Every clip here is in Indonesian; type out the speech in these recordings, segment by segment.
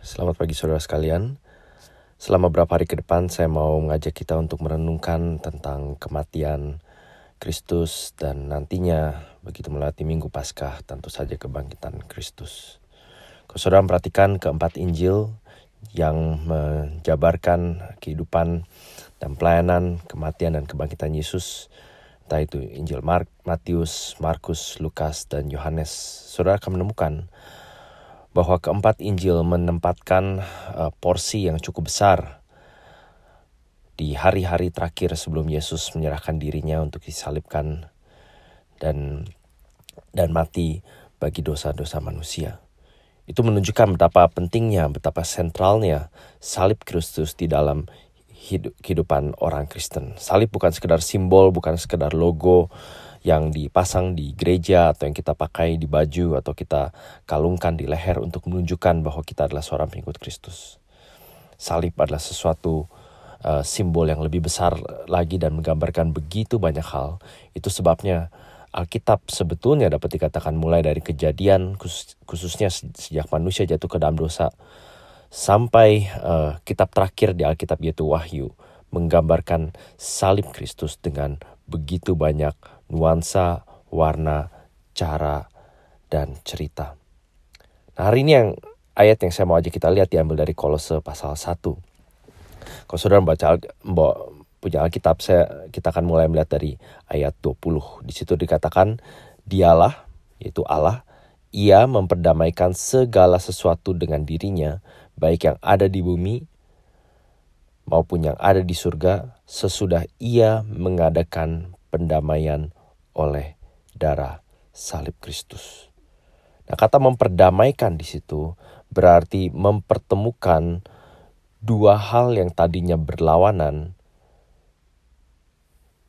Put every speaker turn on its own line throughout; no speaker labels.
Selamat pagi saudara sekalian. Selama beberapa hari ke depan saya mau mengajak kita untuk merenungkan tentang kematian Kristus dan nantinya begitu melewati Minggu Paskah tentu saja kebangkitan Kristus. Kalau saudara perhatikan keempat Injil yang menjabarkan kehidupan dan pelayanan kematian dan kebangkitan Yesus, entah itu Injil Mark, Matius, Markus, Lukas, dan Yohanes, saudara akan menemukan bahwa keempat Injil menempatkan uh, porsi yang cukup besar di hari-hari terakhir sebelum Yesus menyerahkan dirinya untuk disalibkan dan dan mati bagi dosa-dosa manusia. Itu menunjukkan betapa pentingnya, betapa sentralnya salib Kristus di dalam hidup, kehidupan orang Kristen. Salib bukan sekedar simbol, bukan sekedar logo, yang dipasang di gereja atau yang kita pakai di baju atau kita kalungkan di leher untuk menunjukkan bahwa kita adalah seorang pengikut Kristus. Salib adalah sesuatu uh, simbol yang lebih besar lagi dan menggambarkan begitu banyak hal. Itu sebabnya Alkitab sebetulnya dapat dikatakan mulai dari kejadian khusus, khususnya sejak manusia jatuh ke dalam dosa sampai uh, kitab terakhir di Alkitab yaitu Wahyu menggambarkan salib Kristus dengan begitu banyak nuansa, warna, cara, dan cerita. Nah hari ini yang ayat yang saya mau ajak kita lihat diambil dari Kolose pasal 1. Kalau saudara membaca punya Alkitab, saya kita akan mulai melihat dari ayat 20. Di situ dikatakan, dialah, yaitu Allah, ia memperdamaikan segala sesuatu dengan dirinya, baik yang ada di bumi maupun yang ada di surga, sesudah ia mengadakan pendamaian oleh darah salib Kristus. Nah, kata memperdamaikan di situ berarti mempertemukan dua hal yang tadinya berlawanan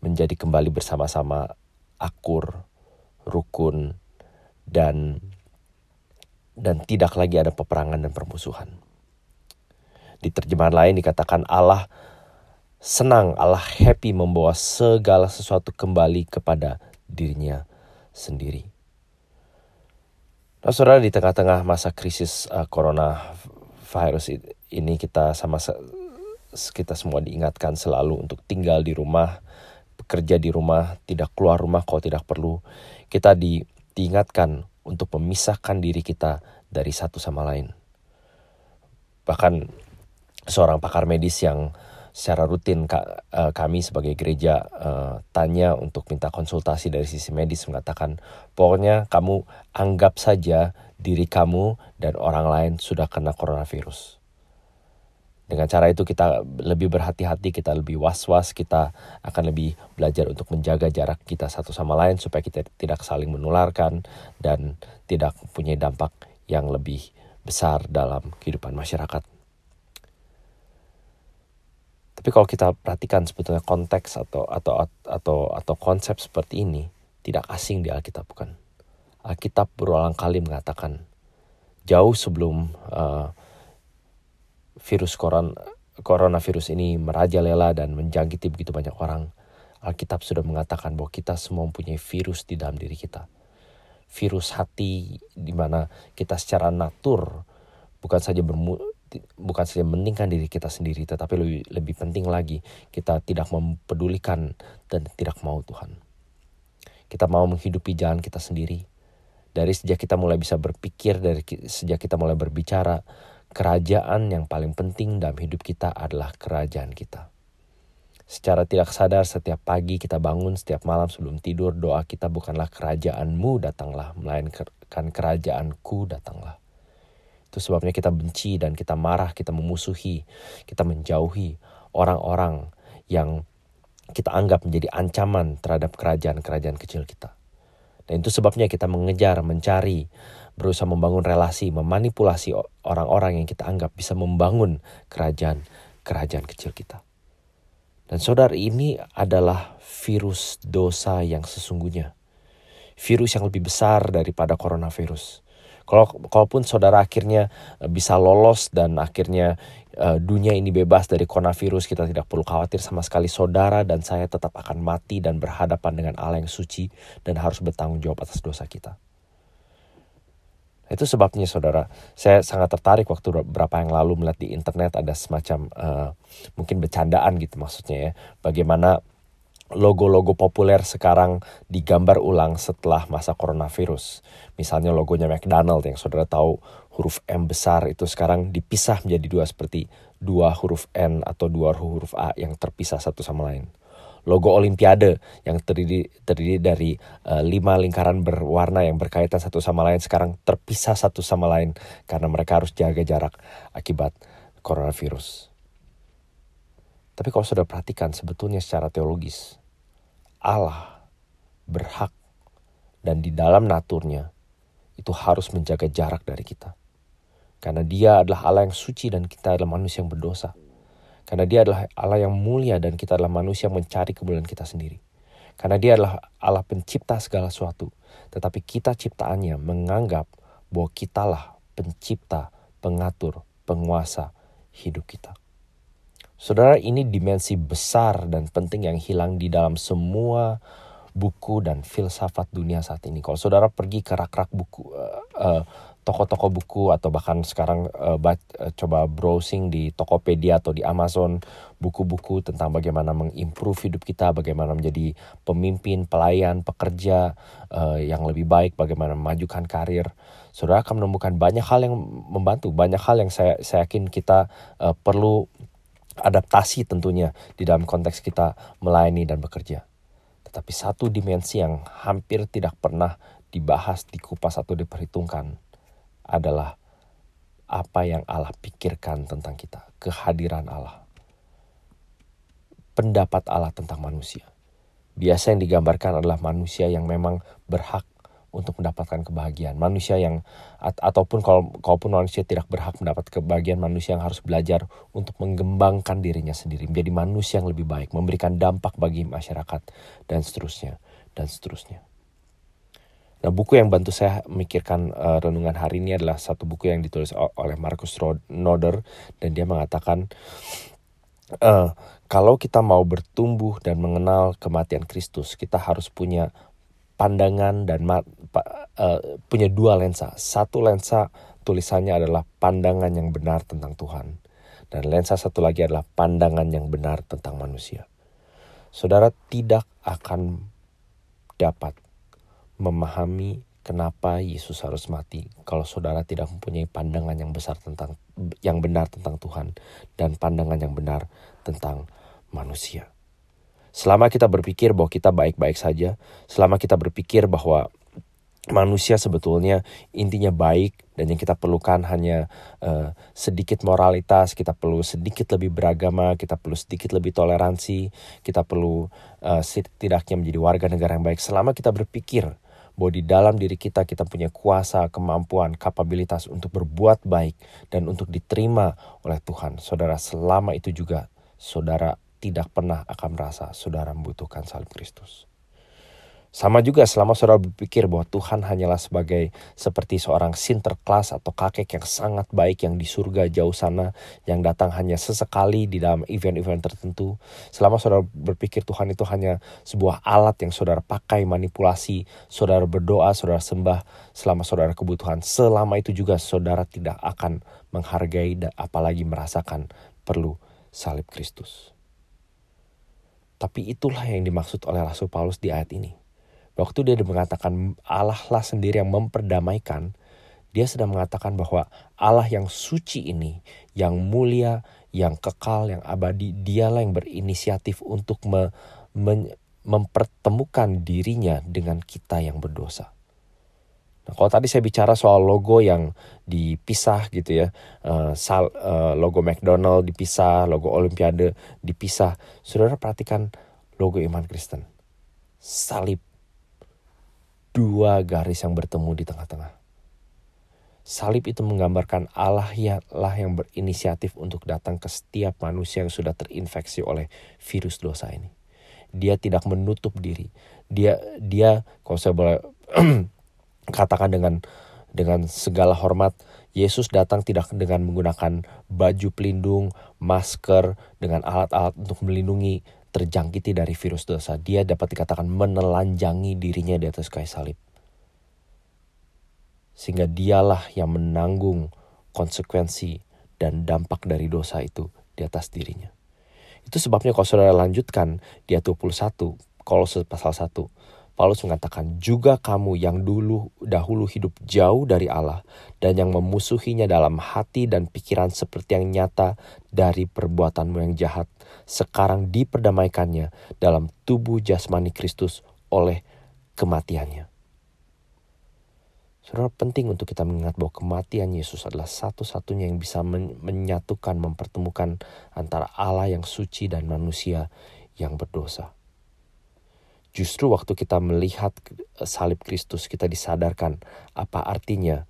menjadi kembali bersama-sama akur, rukun, dan dan tidak lagi ada peperangan dan permusuhan. Di terjemahan lain dikatakan Allah senang, Allah happy membawa segala sesuatu kembali kepada dirinya sendiri. Nah, saudara, di tengah-tengah masa krisis uh, corona virus ini kita sama kita semua diingatkan selalu untuk tinggal di rumah, bekerja di rumah, tidak keluar rumah kalau tidak perlu. Kita di, diingatkan untuk memisahkan diri kita dari satu sama lain. Bahkan seorang pakar medis yang secara rutin eh, kami sebagai gereja uh, tanya untuk minta konsultasi dari sisi medis mengatakan pokoknya kamu anggap saja diri kamu dan orang lain sudah kena coronavirus. Dengan cara itu kita lebih berhati-hati, kita lebih was-was, kita akan lebih belajar untuk menjaga jarak kita satu sama lain supaya kita tidak saling menularkan dan tidak punya dampak yang lebih besar dalam kehidupan masyarakat. Tapi kalau kita perhatikan sebetulnya konteks atau atau atau atau konsep seperti ini tidak asing di Alkitab bukan. Alkitab berulang kali mengatakan jauh sebelum uh, virus koron coronavirus ini merajalela dan menjangkiti begitu banyak orang. Alkitab sudah mengatakan bahwa kita semua mempunyai virus di dalam diri kita. Virus hati di mana kita secara natur bukan saja bermu, bukan saja mementingkan diri kita sendiri, tetapi lebih, lebih penting lagi kita tidak mempedulikan dan tidak mau Tuhan. Kita mau menghidupi jalan kita sendiri. Dari sejak kita mulai bisa berpikir, dari sejak kita mulai berbicara, kerajaan yang paling penting dalam hidup kita adalah kerajaan kita. Secara tidak sadar setiap pagi kita bangun, setiap malam sebelum tidur, doa kita bukanlah kerajaanmu datanglah, melainkan kerajaanku datanglah. Itu sebabnya kita benci dan kita marah, kita memusuhi, kita menjauhi orang-orang yang kita anggap menjadi ancaman terhadap kerajaan-kerajaan kecil kita. Dan itu sebabnya kita mengejar, mencari, berusaha membangun relasi, memanipulasi orang-orang yang kita anggap bisa membangun kerajaan-kerajaan kecil kita. Dan saudara ini adalah virus dosa yang sesungguhnya. Virus yang lebih besar daripada coronavirus. Kalau kalaupun saudara akhirnya eh, bisa lolos dan akhirnya uh, dunia ini bebas dari coronavirus, kita tidak perlu khawatir sama sekali. Saudara dan saya tetap akan mati dan berhadapan dengan Allah yang suci dan harus bertanggung jawab atas dosa kita. Itu sebabnya saudara, saya sangat tertarik waktu beberapa yang lalu melihat di internet ada semacam uh, mungkin bercandaan gitu maksudnya ya. Bagaimana logo-logo populer sekarang digambar ulang setelah masa coronavirus. Misalnya logonya McDonald yang saudara tahu huruf M besar itu sekarang dipisah menjadi dua seperti dua huruf N atau dua huruf A yang terpisah satu sama lain logo Olimpiade yang terdiri terdiri dari uh, lima lingkaran berwarna yang berkaitan satu sama lain sekarang terpisah satu sama lain karena mereka harus jaga jarak akibat coronavirus. Tapi kalau sudah perhatikan sebetulnya secara teologis Allah berhak dan di dalam naturnya itu harus menjaga jarak dari kita. Karena dia adalah Allah yang suci dan kita adalah manusia yang berdosa. Karena dia adalah Allah yang mulia dan kita adalah manusia yang mencari kemuliaan kita sendiri. Karena dia adalah Allah pencipta segala sesuatu. Tetapi kita ciptaannya menganggap bahwa kitalah pencipta, pengatur, penguasa hidup kita. Saudara, ini dimensi besar dan penting yang hilang di dalam semua buku dan filsafat dunia saat ini. Kalau saudara pergi ke rak-rak buku, uh, uh, toko-toko buku atau bahkan sekarang uh, bat, uh, coba browsing di Tokopedia atau di Amazon buku-buku tentang bagaimana mengimprove hidup kita, bagaimana menjadi pemimpin, pelayan, pekerja uh, yang lebih baik, bagaimana memajukan karir. Saudara akan menemukan banyak hal yang membantu, banyak hal yang saya saya yakin kita uh, perlu adaptasi tentunya di dalam konteks kita melayani dan bekerja. Tetapi satu dimensi yang hampir tidak pernah dibahas, dikupas atau diperhitungkan adalah apa yang Allah pikirkan tentang kita, kehadiran Allah. Pendapat Allah tentang manusia. Biasa yang digambarkan adalah manusia yang memang berhak untuk mendapatkan kebahagiaan. Manusia yang at, ataupun kalau kalaupun manusia tidak berhak mendapat kebahagiaan, manusia yang harus belajar untuk mengembangkan dirinya sendiri, menjadi manusia yang lebih baik, memberikan dampak bagi masyarakat dan seterusnya dan seterusnya. Nah, buku yang bantu saya memikirkan uh, renungan hari ini adalah satu buku yang ditulis oleh Marcus Noder dan dia mengatakan uh, kalau kita mau bertumbuh dan mengenal kematian Kristus, kita harus punya pandangan dan uh, punya dua lensa. Satu lensa tulisannya adalah pandangan yang benar tentang Tuhan dan lensa satu lagi adalah pandangan yang benar tentang manusia. Saudara tidak akan dapat memahami kenapa Yesus harus mati kalau saudara tidak mempunyai pandangan yang besar tentang yang benar tentang Tuhan dan pandangan yang benar tentang manusia. Selama kita berpikir bahwa kita baik-baik saja, selama kita berpikir bahwa manusia sebetulnya intinya baik dan yang kita perlukan hanya uh, sedikit moralitas, kita perlu sedikit lebih beragama, kita perlu sedikit lebih toleransi, kita perlu uh, setidaknya menjadi warga negara yang baik. Selama kita berpikir bahwa di dalam diri kita kita punya kuasa, kemampuan, kapabilitas untuk berbuat baik dan untuk diterima oleh Tuhan. Saudara, selama itu juga saudara tidak pernah akan merasa saudara membutuhkan salib Kristus. Sama juga selama saudara berpikir bahwa Tuhan hanyalah sebagai seperti seorang sinterklas atau kakek yang sangat baik yang di surga jauh sana yang datang hanya sesekali di dalam event-event tertentu. Selama saudara berpikir Tuhan itu hanya sebuah alat yang saudara pakai manipulasi, saudara berdoa, saudara sembah selama saudara kebutuhan. Selama itu juga saudara tidak akan menghargai dan apalagi merasakan perlu salib Kristus. Tapi itulah yang dimaksud oleh Rasul Paulus di ayat ini Waktu dia mengatakan Allah lah sendiri yang memperdamaikan, dia sedang mengatakan bahwa Allah yang suci ini, yang mulia, yang kekal, yang abadi, dialah yang berinisiatif untuk me, me, mempertemukan dirinya dengan kita yang berdosa. Nah, kalau tadi saya bicara soal logo yang dipisah gitu ya, uh, sal, uh, logo McDonald dipisah, logo Olimpiade dipisah. Saudara perhatikan logo iman Kristen, salib dua garis yang bertemu di tengah-tengah. Salib itu menggambarkan Allah lah yang berinisiatif untuk datang ke setiap manusia yang sudah terinfeksi oleh virus dosa ini. Dia tidak menutup diri. Dia dia kalau saya boleh katakan dengan dengan segala hormat, Yesus datang tidak dengan menggunakan baju pelindung, masker, dengan alat-alat untuk melindungi terjangkiti dari virus dosa, dia dapat dikatakan menelanjangi dirinya di atas kayu salib. Sehingga dialah yang menanggung konsekuensi dan dampak dari dosa itu di atas dirinya. Itu sebabnya kalau saudara lanjutkan di ayat 21, Kolose pasal 1, Paulus mengatakan, juga kamu yang dulu dahulu hidup jauh dari Allah dan yang memusuhinya dalam hati dan pikiran seperti yang nyata dari perbuatanmu yang jahat, sekarang diperdamaikannya dalam tubuh jasmani Kristus oleh kematiannya. Saudara penting untuk kita mengingat bahwa kematian Yesus adalah satu-satunya yang bisa menyatukan, mempertemukan antara Allah yang suci dan manusia yang berdosa. Justru waktu kita melihat salib Kristus, kita disadarkan apa artinya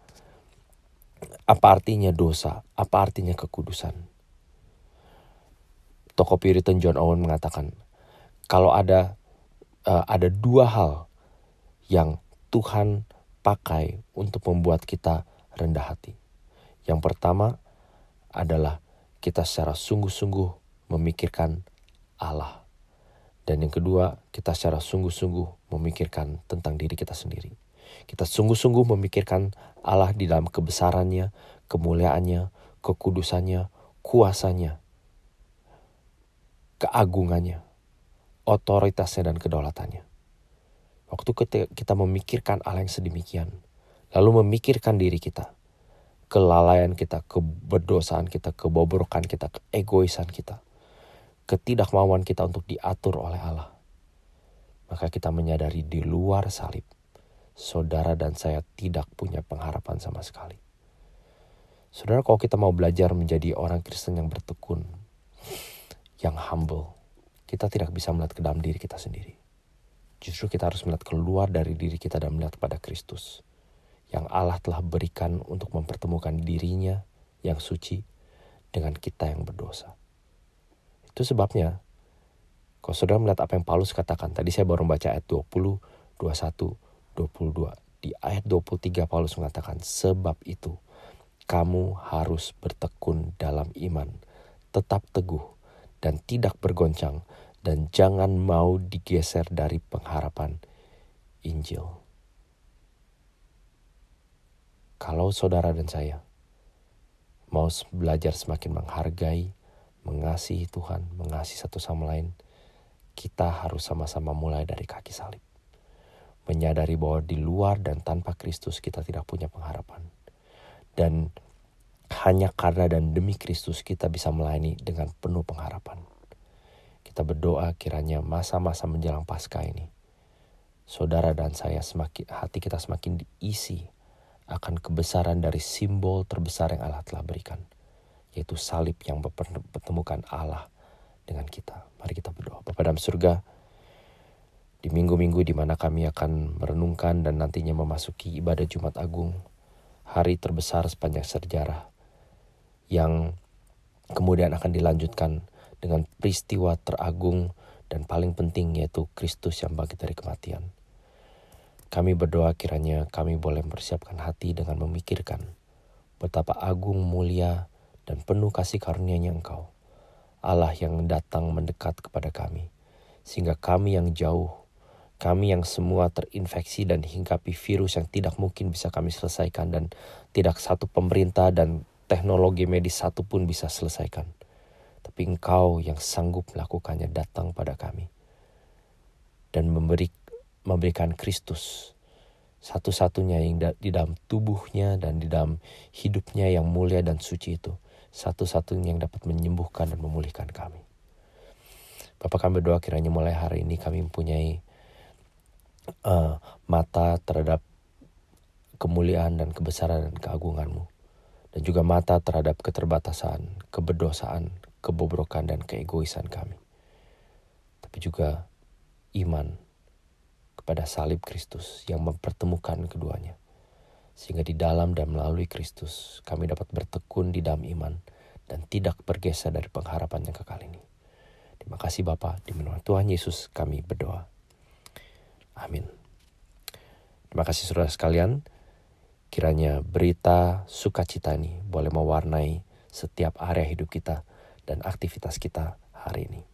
apa artinya dosa, apa artinya kekudusan. Toko Puritan John Owen mengatakan, kalau ada uh, ada dua hal yang Tuhan pakai untuk membuat kita rendah hati. Yang pertama adalah kita secara sungguh-sungguh memikirkan Allah. Dan yang kedua, kita secara sungguh-sungguh memikirkan tentang diri kita sendiri. Kita sungguh-sungguh memikirkan Allah di dalam kebesarannya, kemuliaannya, kekudusannya, kuasanya, keagungannya, otoritasnya dan kedaulatannya. Waktu kita memikirkan Allah yang sedemikian, lalu memikirkan diri kita, kelalaian kita, keberdosaan kita, kebobrokan kita, keegoisan kita, ketidakmauan kita untuk diatur oleh Allah. Maka kita menyadari di luar salib, saudara dan saya tidak punya pengharapan sama sekali. Saudara, kalau kita mau belajar menjadi orang Kristen yang bertekun, yang humble, kita tidak bisa melihat ke dalam diri kita sendiri. Justru kita harus melihat keluar dari diri kita dan melihat kepada Kristus yang Allah telah berikan untuk mempertemukan dirinya yang suci dengan kita yang berdosa. Itu sebabnya kalau saudara melihat apa yang Paulus katakan, tadi saya baru membaca ayat 20, 21, 22. Di ayat 23 Paulus mengatakan, sebab itu kamu harus bertekun dalam iman, tetap teguh, dan tidak bergoncang, dan jangan mau digeser dari pengharapan Injil. Kalau saudara dan saya mau belajar semakin menghargai, mengasihi Tuhan, mengasihi satu sama lain, kita harus sama-sama mulai dari kaki salib. Menyadari bahwa di luar dan tanpa Kristus kita tidak punya pengharapan. Dan hanya karena dan demi Kristus kita bisa melayani dengan penuh pengharapan. Kita berdoa kiranya masa-masa menjelang pasca ini, saudara dan saya semakin hati kita semakin diisi akan kebesaran dari simbol terbesar yang Allah telah berikan, yaitu salib yang mempertemukan Allah dengan kita. Mari kita berdoa. Bapak dalam surga, di minggu-minggu di mana kami akan merenungkan dan nantinya memasuki ibadah Jumat Agung, hari terbesar sepanjang sejarah, yang kemudian akan dilanjutkan dengan peristiwa teragung dan paling penting yaitu Kristus yang bangkit dari kematian. Kami berdoa kiranya kami boleh mempersiapkan hati dengan memikirkan betapa agung, mulia, dan penuh kasih karunia-Nya Engkau. Allah yang datang mendekat kepada kami, sehingga kami yang jauh, kami yang semua terinfeksi dan hinggapi virus yang tidak mungkin bisa kami selesaikan dan tidak satu pemerintah dan teknologi medis satu pun bisa selesaikan tapi engkau yang sanggup melakukannya datang pada kami dan memberi memberikan Kristus satu-satunya yang di dalam tubuhnya dan di dalam hidupnya yang mulia dan suci itu satu-satunya yang dapat menyembuhkan dan memulihkan kami. Bapak kami berdoa kiranya mulai hari ini kami mempunyai uh, mata terhadap kemuliaan dan kebesaran dan keagunganmu. Dan juga mata terhadap keterbatasan, keberdosaan, kebobrokan dan keegoisan kami. Tapi juga iman kepada salib Kristus yang mempertemukan keduanya. Sehingga di dalam dan melalui Kristus kami dapat bertekun di dalam iman dan tidak bergeser dari pengharapan yang kekal ini. Terima kasih Bapa, di nama Tuhan Yesus kami berdoa. Amin. Terima kasih saudara sekalian. Kiranya berita sukacita ini boleh mewarnai setiap area hidup kita dan aktivitas kita hari ini.